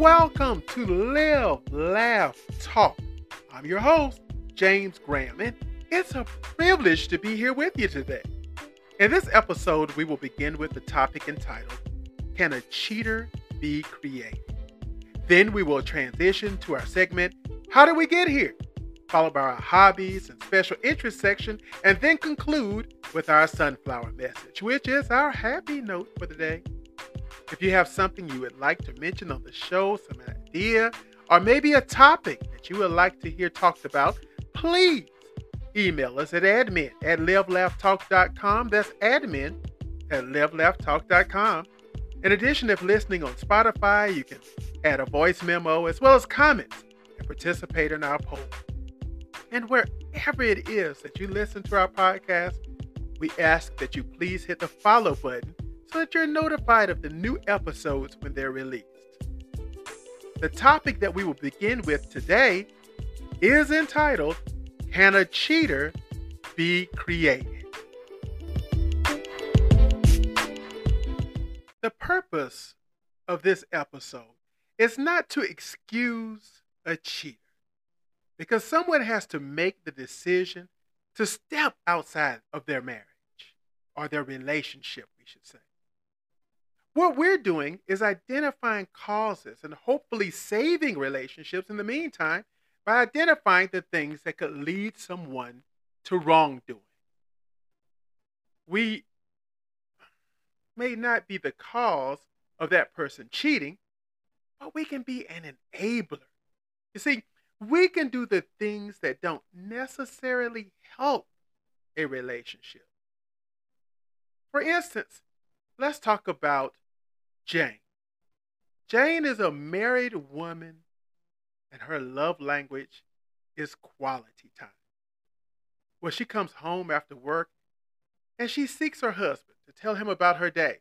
Welcome to Live, Laugh, Talk. I'm your host, James Graham, and it's a privilege to be here with you today. In this episode, we will begin with the topic entitled Can a Cheater Be Created? Then we will transition to our segment, How Did We Get Here? followed by our hobbies and special interest section, and then conclude with our sunflower message, which is our happy note for the day. If you have something you would like to mention on the show, some idea, or maybe a topic that you would like to hear talked about, please email us at admin at livelaughtalk.com. That's admin at livelaughtalk.com. In addition, if listening on Spotify, you can add a voice memo as well as comments and participate in our poll. And wherever it is that you listen to our podcast, we ask that you please hit the follow button so that you're notified of the new episodes when they're released. The topic that we will begin with today is entitled Can a Cheater Be Created? The purpose of this episode is not to excuse a cheater because someone has to make the decision to step outside of their marriage or their relationship, we should say. What we're doing is identifying causes and hopefully saving relationships in the meantime by identifying the things that could lead someone to wrongdoing. We may not be the cause of that person cheating, but we can be an enabler. You see, we can do the things that don't necessarily help a relationship. For instance, let's talk about Jane. Jane is a married woman, and her love language is quality time. Well, she comes home after work and she seeks her husband to tell him about her day.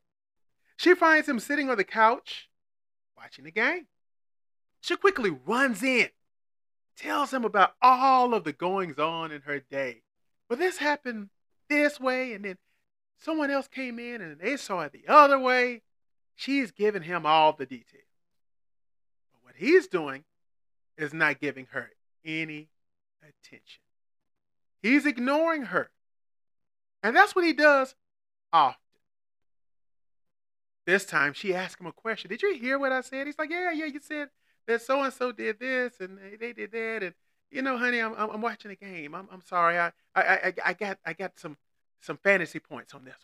She finds him sitting on the couch watching the game. She quickly runs in tells him about all of the goings on in her day. Well, this happened this way, and then someone else came in and they saw it the other way. She's giving him all the details. But what he's doing is not giving her any attention. He's ignoring her. And that's what he does often. This time she asked him a question. Did you hear what I said? He's like, Yeah, yeah, you said that so and so did this and they did that and you know, honey, I'm I'm, watching a game. I'm I'm sorry. I, I I I got I got some some fantasy points on this one.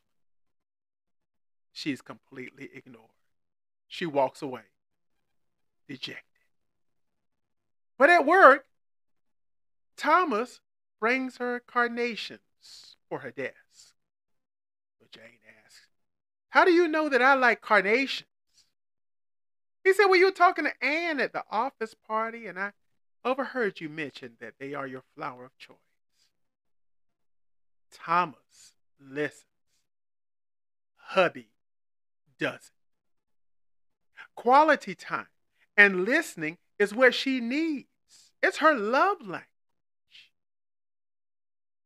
She's completely ignored. She walks away, dejected. But at work, Thomas brings her carnations for her desk. But Jane asks, How do you know that I like carnations? He said, Well, you were talking to Anne at the office party, and I overheard you mention that they are your flower of choice. Thomas listens. Hubby doesn't. Quality time and listening is what she needs. It's her love language.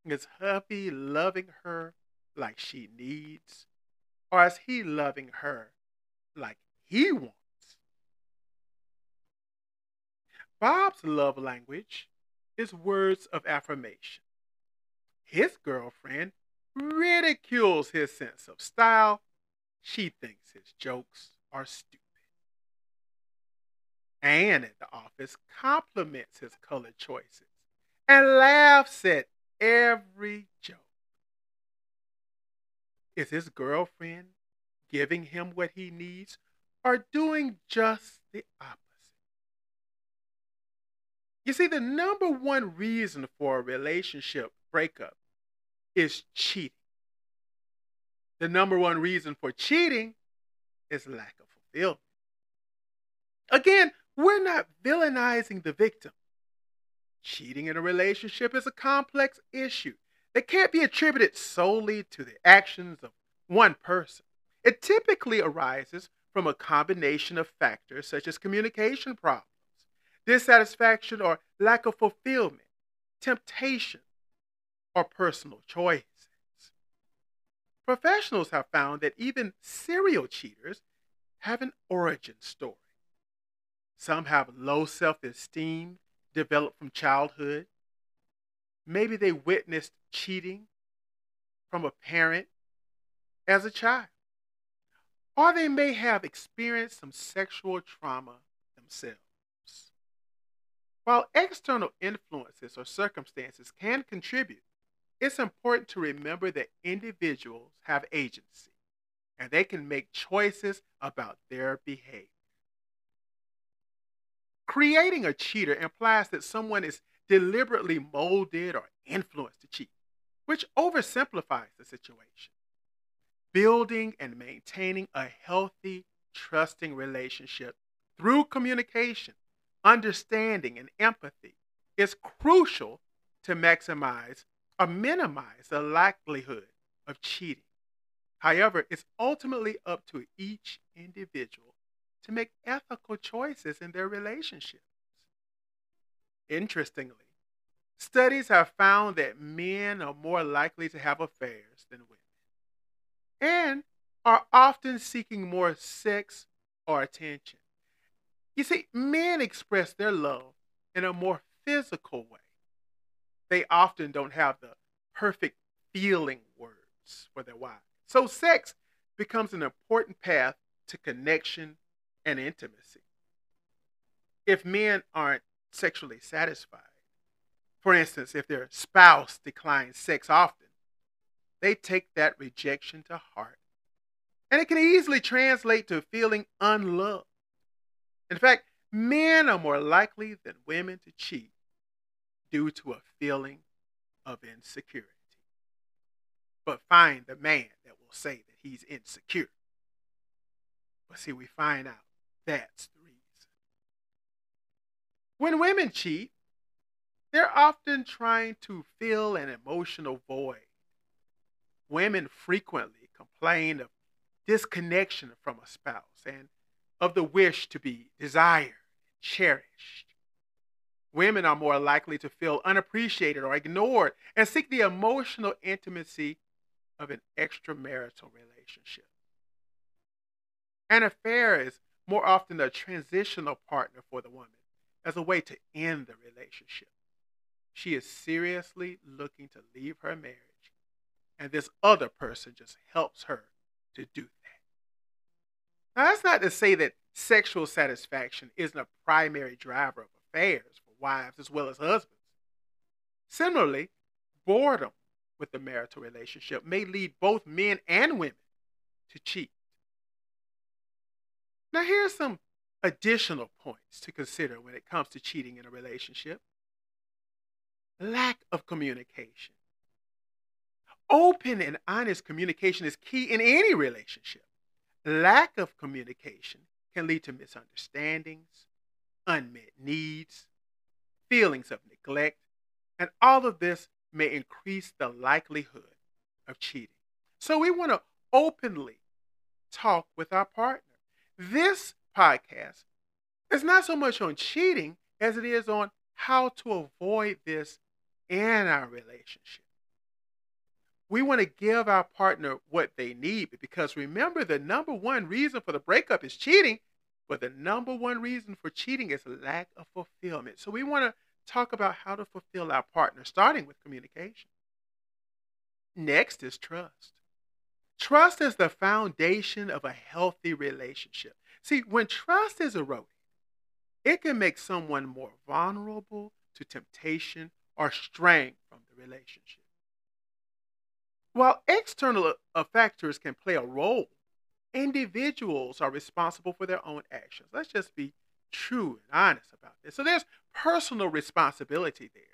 Is hubby loving her like she needs? Or is he loving her like he wants? Bob's love language is words of affirmation. His girlfriend ridicules his sense of style. She thinks his jokes are stupid. Anne at the office compliments his color choices and laughs at every joke. Is his girlfriend giving him what he needs or doing just the opposite? You see, the number one reason for a relationship breakup is cheating. The number one reason for cheating is lack of fulfillment. Again, we're not villainizing the victim. Cheating in a relationship is a complex issue that can't be attributed solely to the actions of one person. It typically arises from a combination of factors such as communication problems dissatisfaction or lack of fulfillment, temptation, or personal choices. Professionals have found that even serial cheaters have an origin story. Some have low self esteem developed from childhood. Maybe they witnessed cheating from a parent as a child. Or they may have experienced some sexual trauma themselves. While external influences or circumstances can contribute, it's important to remember that individuals have agency and they can make choices about their behavior. Creating a cheater implies that someone is deliberately molded or influenced to cheat, which oversimplifies the situation. Building and maintaining a healthy, trusting relationship through communication, understanding, and empathy is crucial to maximize or minimize the likelihood of cheating. However, it's ultimately up to each individual to make ethical choices in their relationships. Interestingly, studies have found that men are more likely to have affairs than women and are often seeking more sex or attention. You see, men express their love in a more physical way. They often don't have the perfect feeling words for their wives. So, sex becomes an important path to connection and intimacy. If men aren't sexually satisfied, for instance, if their spouse declines sex often, they take that rejection to heart. And it can easily translate to feeling unloved. In fact, men are more likely than women to cheat due to a feeling of insecurity. But find the man that will say that he's insecure. But see, we find out that's the reason. When women cheat, they're often trying to fill an emotional void. Women frequently complain of disconnection from a spouse and of the wish to be desired, and cherished. Women are more likely to feel unappreciated or ignored and seek the emotional intimacy of an extramarital relationship. An affair is more often a transitional partner for the woman as a way to end the relationship. She is seriously looking to leave her marriage, and this other person just helps her to do that. Now, that's not to say that sexual satisfaction isn't a primary driver of affairs wives as well as husbands. Similarly, boredom with the marital relationship may lead both men and women to cheat. Now, here are some additional points to consider when it comes to cheating in a relationship lack of communication. Open and honest communication is key in any relationship. Lack of communication can lead to misunderstandings, unmet needs, feelings of neglect, and all of this may increase the likelihood of cheating. So we want to openly talk with our partner. This podcast is not so much on cheating as it is on how to avoid this in our relationship we want to give our partner what they need because remember the number one reason for the breakup is cheating but the number one reason for cheating is lack of fulfillment. So we want to talk about how to fulfill our partner starting with communication. Next is trust. Trust is the foundation of a healthy relationship. See when trust is eroded it can make someone more vulnerable to temptation or strain from the relationship. While external uh, factors can play a role, individuals are responsible for their own actions. Let's just be true and honest about this. So there's personal responsibility there.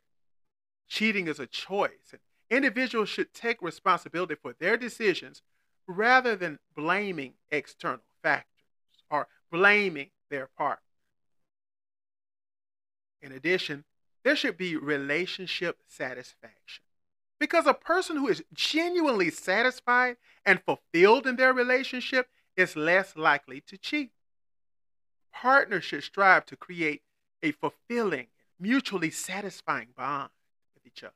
Cheating is a choice, and individuals should take responsibility for their decisions rather than blaming external factors or blaming their partner. In addition, there should be relationship satisfaction. Because a person who is genuinely satisfied and fulfilled in their relationship is less likely to cheat. Partners should strive to create a fulfilling, mutually satisfying bond with each other.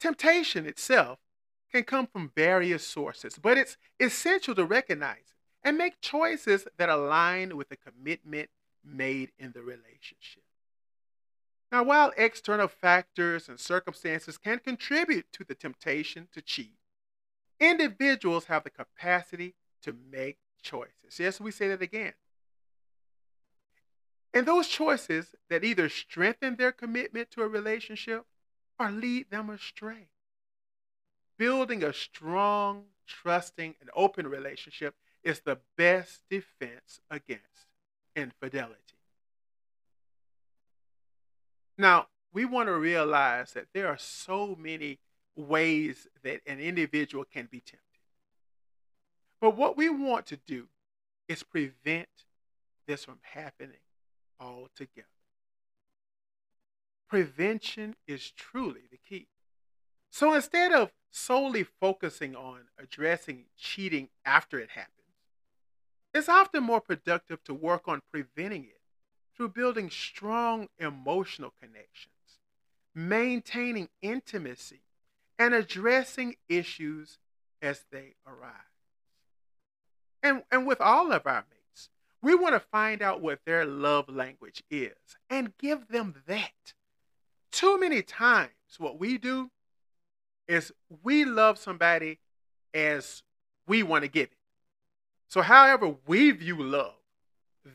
Temptation itself can come from various sources, but it's essential to recognize and make choices that align with the commitment made in the relationship. Now, while external factors and circumstances can contribute to the temptation to cheat, individuals have the capacity to make choices. Yes, we say that again. And those choices that either strengthen their commitment to a relationship or lead them astray. Building a strong, trusting, and open relationship is the best defense against infidelity. Now, we want to realize that there are so many ways that an individual can be tempted. But what we want to do is prevent this from happening altogether. Prevention is truly the key. So instead of solely focusing on addressing cheating after it happens, it's often more productive to work on preventing it through building strong emotional connections, maintaining intimacy, and addressing issues as they arise. And, and with all of our mates, we want to find out what their love language is and give them that. Too many times, what we do is we love somebody as we want to give it. So, however we view love,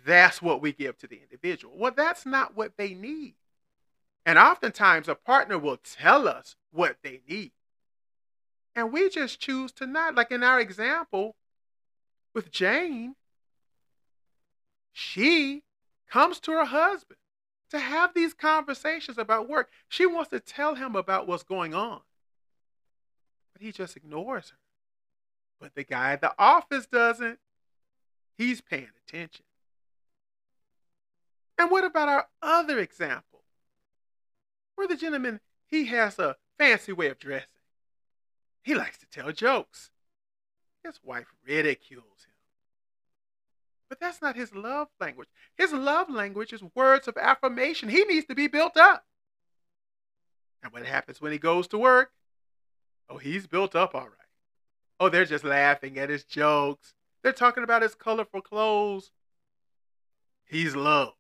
that's what we give to the individual. Well, that's not what they need. And oftentimes, a partner will tell us what they need. And we just choose to not. Like in our example with Jane, she comes to her husband to have these conversations about work. She wants to tell him about what's going on, but he just ignores her. But the guy at the office doesn't. He's paying attention. And what about our other example? Where the gentleman, he has a fancy way of dressing. He likes to tell jokes. His wife ridicules him. But that's not his love language. His love language is words of affirmation. He needs to be built up. And what happens when he goes to work? Oh, he's built up all right. Oh, they're just laughing at his jokes. They're talking about his colorful clothes. He's loved.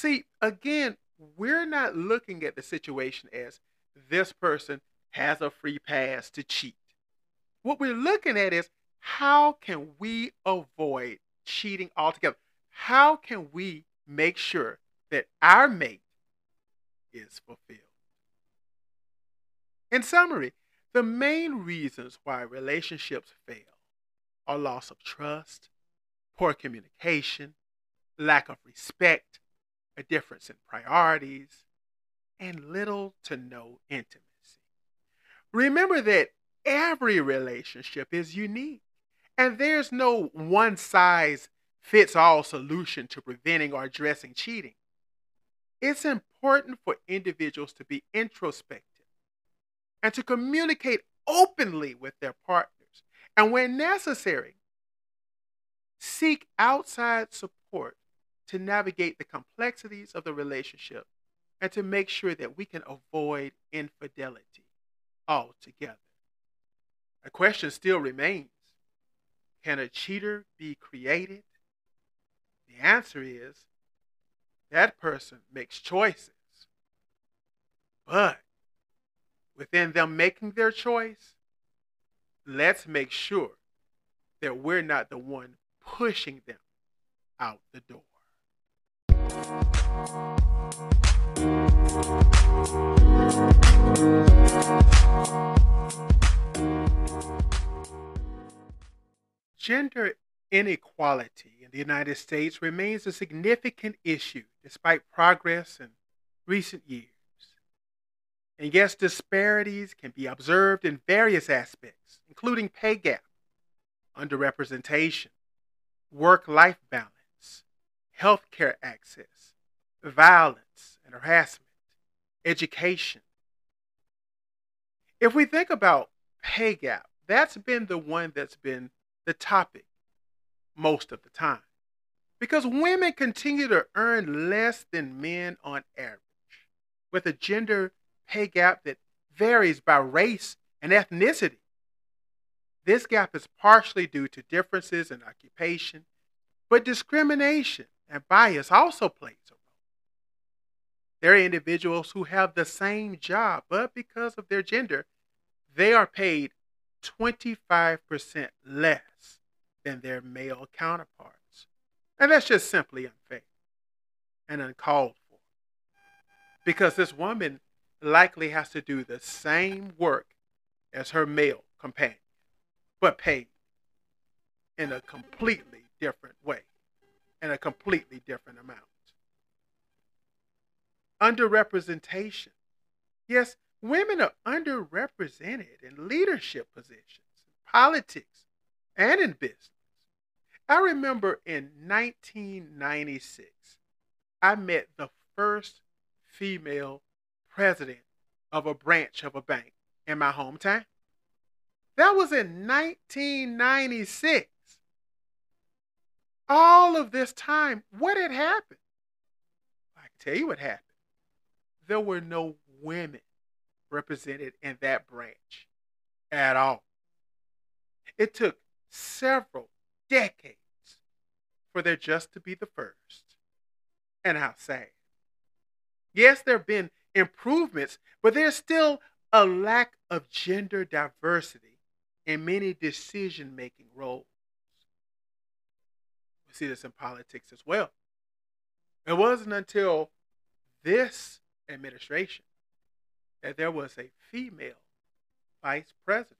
See, again, we're not looking at the situation as this person has a free pass to cheat. What we're looking at is how can we avoid cheating altogether? How can we make sure that our mate is fulfilled? In summary, the main reasons why relationships fail are loss of trust, poor communication, lack of respect, a difference in priorities, and little to no intimacy. Remember that every relationship is unique, and there's no one size fits all solution to preventing or addressing cheating. It's important for individuals to be introspective and to communicate openly with their partners, and when necessary, seek outside support to navigate the complexities of the relationship and to make sure that we can avoid infidelity altogether. A question still remains Can a cheater be created? The answer is that person makes choices. But within them making their choice, let's make sure that we're not the one pushing them out the door. Gender inequality in the United States remains a significant issue despite progress in recent years. And yes, disparities can be observed in various aspects, including pay gap, underrepresentation, work life balance, healthcare access, violence and harassment, education. If we think about pay gap, that's been the one that's been the topic most of the time. Because women continue to earn less than men on average, with a gender pay gap that varies by race and ethnicity. This gap is partially due to differences in occupation, but discrimination and bias also plays a role. There are individuals who have the same job, but because of their gender, they are paid 25% less than their male counterparts. And that's just simply unfair and uncalled for. Because this woman likely has to do the same work as her male companion, but paid in a completely different way, in a completely different amount. Underrepresentation. Yes, women are underrepresented in leadership positions, politics, and in business. I remember in 1996, I met the first female president of a branch of a bank in my hometown. That was in 1996. All of this time, what had happened? I can tell you what happened. There were no women represented in that branch at all. It took several decades for there just to be the first. And how sad. Yes, there have been improvements, but there's still a lack of gender diversity in many decision making roles. We see this in politics as well. It wasn't until this administration that there was a female vice president.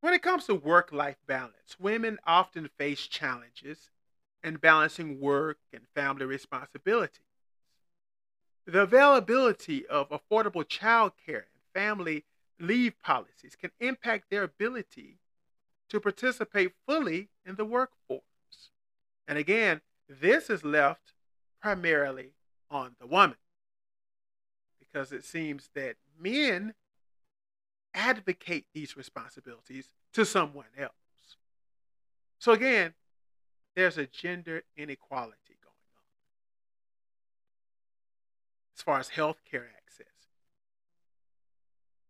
When it comes to work life balance, women often face challenges in balancing work and family responsibilities. The availability of affordable child care and family leave policies can impact their ability to participate fully in the workforce. And again, this is left primarily on the woman because it seems that men advocate these responsibilities to someone else. So again, there's a gender inequality going on as far as health care access,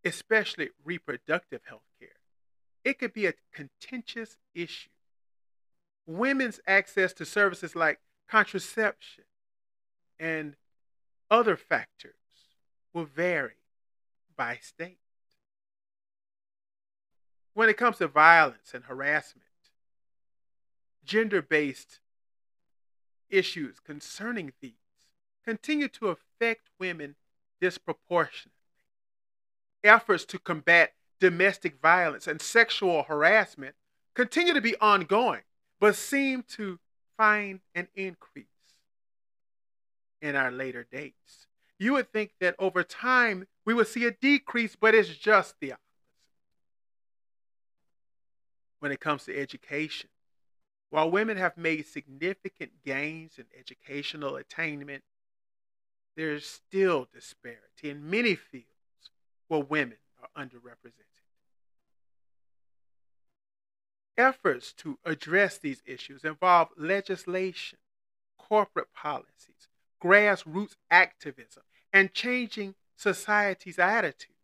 especially reproductive health care. It could be a contentious issue. Women's access to services like contraception and other factors will vary by state. When it comes to violence and harassment, gender based issues concerning these continue to affect women disproportionately. Efforts to combat domestic violence and sexual harassment continue to be ongoing, but seem to find an increase in our later dates. You would think that over time we would see a decrease, but it's just the opposite. When it comes to education, while women have made significant gains in educational attainment, there is still disparity in many fields where women are underrepresented. Efforts to address these issues involve legislation, corporate policies, grassroots activism, and changing society's attitudes.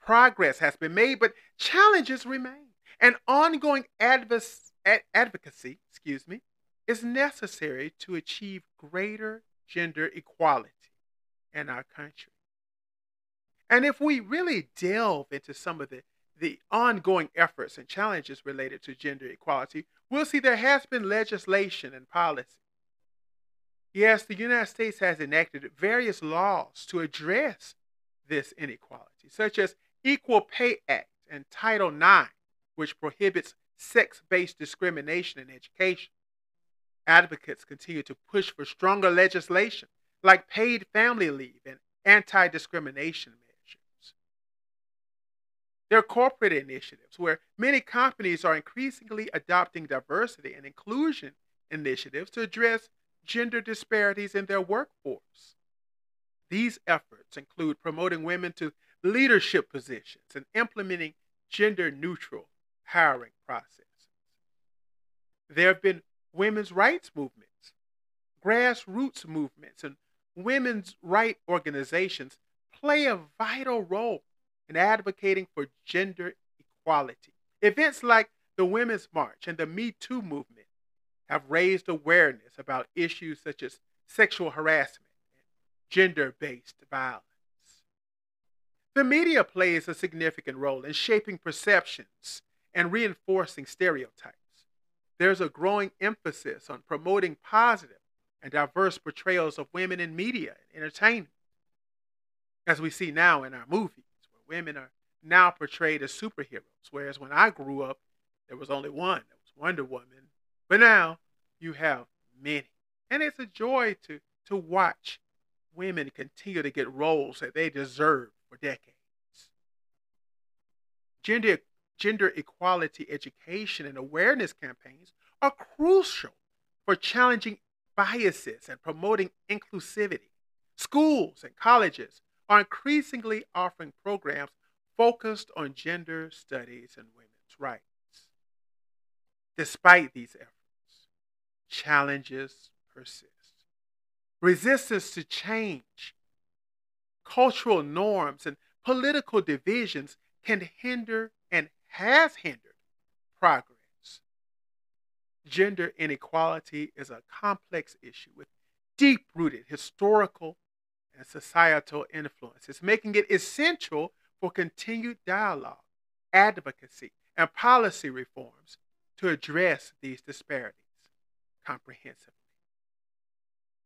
Progress has been made, but challenges remain. And ongoing adv- advocacy, excuse me, is necessary to achieve greater gender equality in our country. And if we really delve into some of the, the ongoing efforts and challenges related to gender equality, we'll see there has been legislation and policy Yes, the United States has enacted various laws to address this inequality, such as Equal Pay Act and Title IX, which prohibits sex-based discrimination in education. Advocates continue to push for stronger legislation like paid family leave and anti-discrimination measures. There are corporate initiatives where many companies are increasingly adopting diversity and inclusion initiatives to address gender disparities in their workforce. These efforts include promoting women to leadership positions and implementing gender neutral hiring processes. There have been women's rights movements, grassroots movements, and women's rights organizations play a vital role in advocating for gender equality. Events like the Women's March and the Me Too movement have raised awareness about issues such as sexual harassment and gender based violence. The media plays a significant role in shaping perceptions and reinforcing stereotypes. There's a growing emphasis on promoting positive and diverse portrayals of women in media and entertainment. As we see now in our movies, where women are now portrayed as superheroes, whereas when I grew up, there was only one, there was Wonder Woman. But now you have many. And it's a joy to, to watch women continue to get roles that they deserve for decades. Gender, gender equality education and awareness campaigns are crucial for challenging biases and promoting inclusivity. Schools and colleges are increasingly offering programs focused on gender studies and women's rights. Despite these efforts, challenges persist. Resistance to change, cultural norms, and political divisions can hinder and has hindered progress. Gender inequality is a complex issue with deep rooted historical and societal influences, making it essential for continued dialogue, advocacy, and policy reforms to address these disparities comprehensively.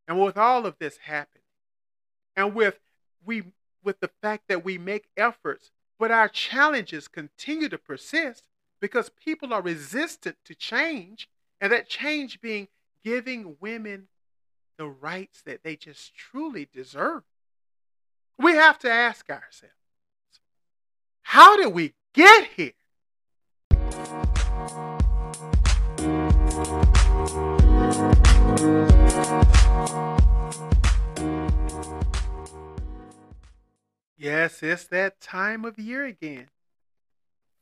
And with all of this happening, and with we with the fact that we make efforts, but our challenges continue to persist because people are resistant to change, and that change being giving women the rights that they just truly deserve. We have to ask ourselves, how did we get here? Yes, it's that time of year again.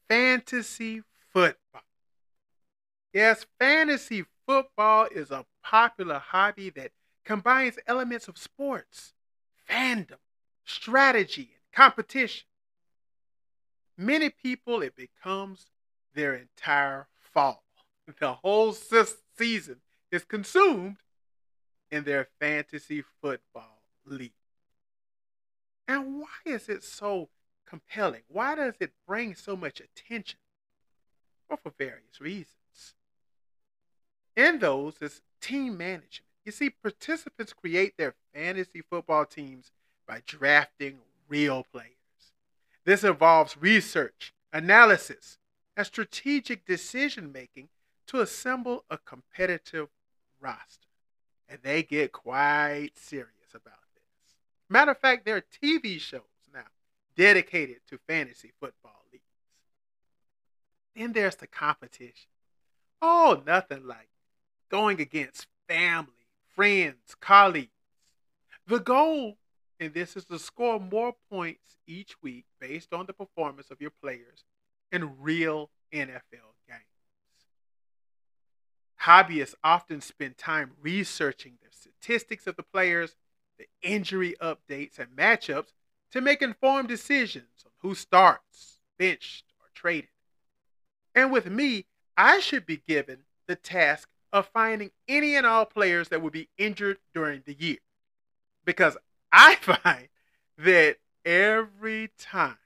Fantasy football. Yes, fantasy football is a popular hobby that combines elements of sports, fandom, strategy, and competition. Many people, it becomes their entire fall. The whole season is consumed in their fantasy football league. And why is it so compelling? Why does it bring so much attention? Well, for various reasons. In those is team management. You see, participants create their fantasy football teams by drafting real players. This involves research, analysis, and strategic decision making to assemble a competitive roster. And they get quite serious about this. Matter of fact, there are TV shows now dedicated to fantasy football leagues. Then there's the competition. Oh, nothing like going against family, friends, colleagues. The goal in this is to score more points each week based on the performance of your players in real NFL Hobbyists often spend time researching the statistics of the players, the injury updates, and matchups to make informed decisions on who starts, benched, or traded. And with me, I should be given the task of finding any and all players that will be injured during the year. Because I find that every time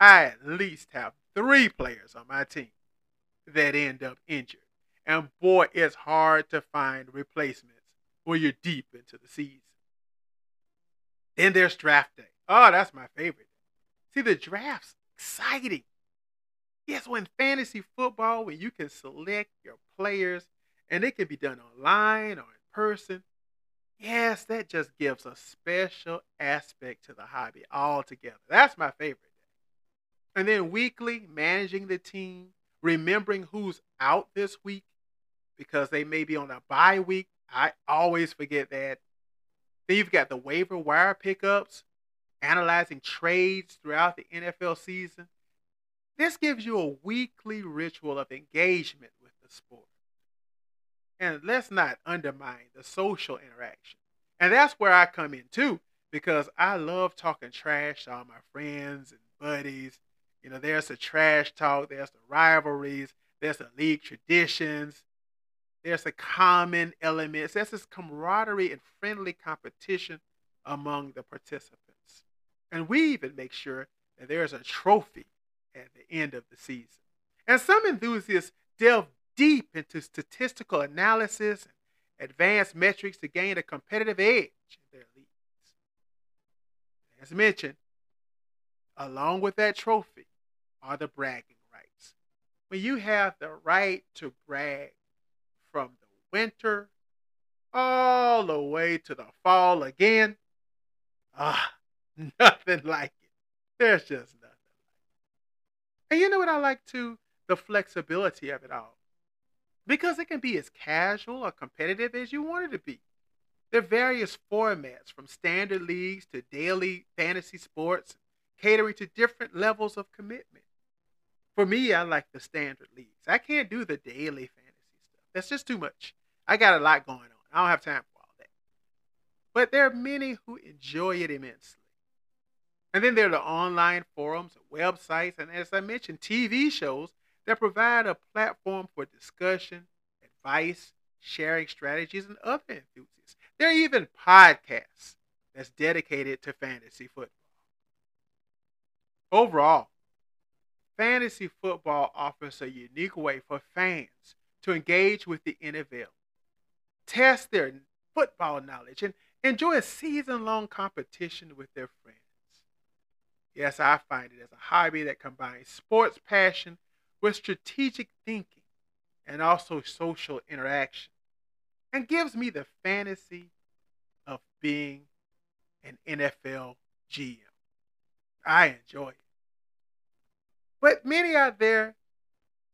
I at least have three players on my team that end up injured. And boy, it's hard to find replacements when you're deep into the season. Then there's draft day. Oh, that's my favorite. See, the draft's exciting. Yes, when fantasy football, when you can select your players and it can be done online or in person, yes, that just gives a special aspect to the hobby altogether. That's my favorite. And then weekly, managing the team, remembering who's out this week, because they may be on a bye week. I always forget that. Then you've got the waiver wire pickups, analyzing trades throughout the NFL season. This gives you a weekly ritual of engagement with the sport. And let's not undermine the social interaction. And that's where I come in too, because I love talking trash to all my friends and buddies. You know, there's the trash talk, there's the rivalries, there's the league traditions, there's a common elements, there's this camaraderie and friendly competition among the participants. And we even make sure that there's a trophy at the end of the season. And some enthusiasts delve deep into statistical analysis and advanced metrics to gain a competitive edge in their leagues. As mentioned, along with that trophy are the bragging rights. When you have the right to brag from the winter all the way to the fall again, ah, nothing like it. There's just nothing like it. And you know what I like too? The flexibility of it all. Because it can be as casual or competitive as you want it to be. There are various formats from standard leagues to daily fantasy sports, catering to different levels of commitment. For me, I like the standard leagues. I can't do the daily stuff. That's just too much. I got a lot going on. I don't have time for all that. But there are many who enjoy it immensely. And then there are the online forums, websites, and as I mentioned, TV shows that provide a platform for discussion, advice, sharing strategies, and other enthusiasts. There are even podcasts that's dedicated to fantasy football. Overall, fantasy football offers a unique way for fans to engage with the NFL, test their football knowledge, and enjoy a season long competition with their friends. Yes, I find it as a hobby that combines sports passion with strategic thinking and also social interaction and gives me the fantasy of being an NFL GM. I enjoy it. But many out there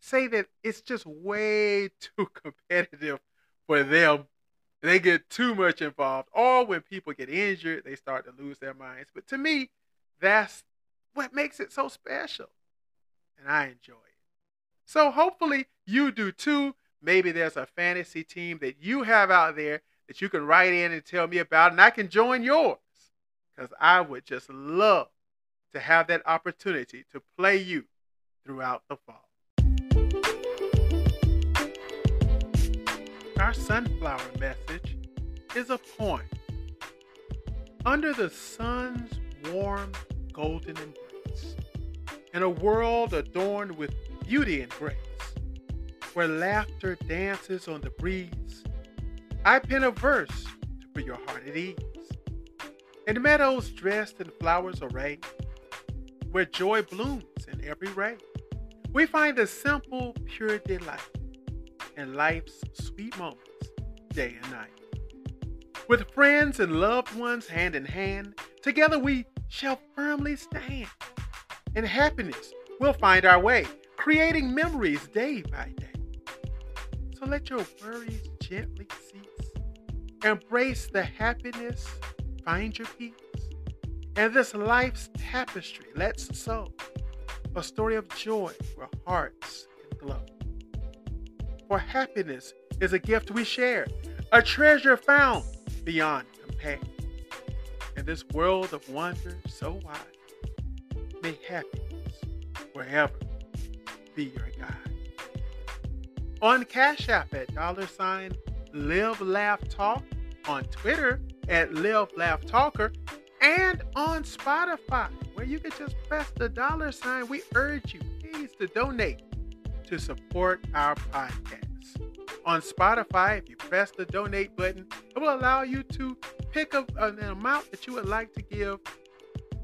say that it's just way too competitive for them. They get too much involved, or when people get injured, they start to lose their minds. But to me, that's what makes it so special. And I enjoy it. So hopefully you do too. Maybe there's a fantasy team that you have out there that you can write in and tell me about, and I can join yours. Because I would just love to have that opportunity to play you throughout the fall. Our sunflower message is a poem. Under the sun's warm golden embrace. In a world adorned with beauty and grace, where laughter dances on the breeze, I pen a verse to put your heart at ease. In meadows dressed in flowers array, where joy blooms in every ray, we find a simple, pure delight in life's sweet moments, day and night. With friends and loved ones hand in hand, together we shall firmly stand. In happiness, we'll find our way, creating memories day by day. So let your worries gently cease. Embrace the happiness, find your peace. And this life's tapestry, let's sew a story of joy where hearts can glow. For happiness is a gift we share, a treasure found beyond compare. In this world of wonder so wide, may happiness forever be your guide. On Cash App at dollar sign Live Laugh Talk, on Twitter at Live Laugh Talker, and on Spotify, where you can just press the dollar sign. We urge you, please, to donate to support our podcast. On Spotify, if you press the donate button, it will allow you to pick up an amount that you would like to give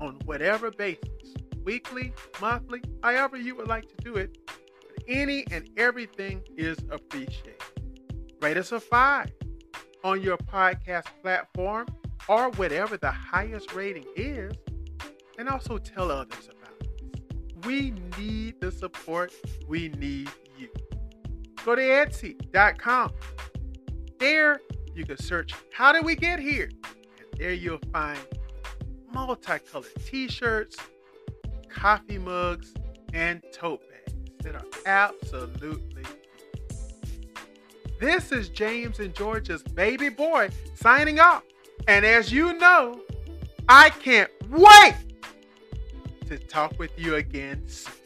on whatever basis weekly, monthly, however you would like to do it. Any and everything is appreciated. Rate us a five on your podcast platform or whatever the highest rating is, and also tell others. We need the support, we need you. Go to Etsy.com. There you can search How Did We Get Here? And there you'll find multicolored t shirts, coffee mugs, and tote bags that are absolutely. This is James and Georgia's baby boy signing off. And as you know, I can't wait to talk with you again soon.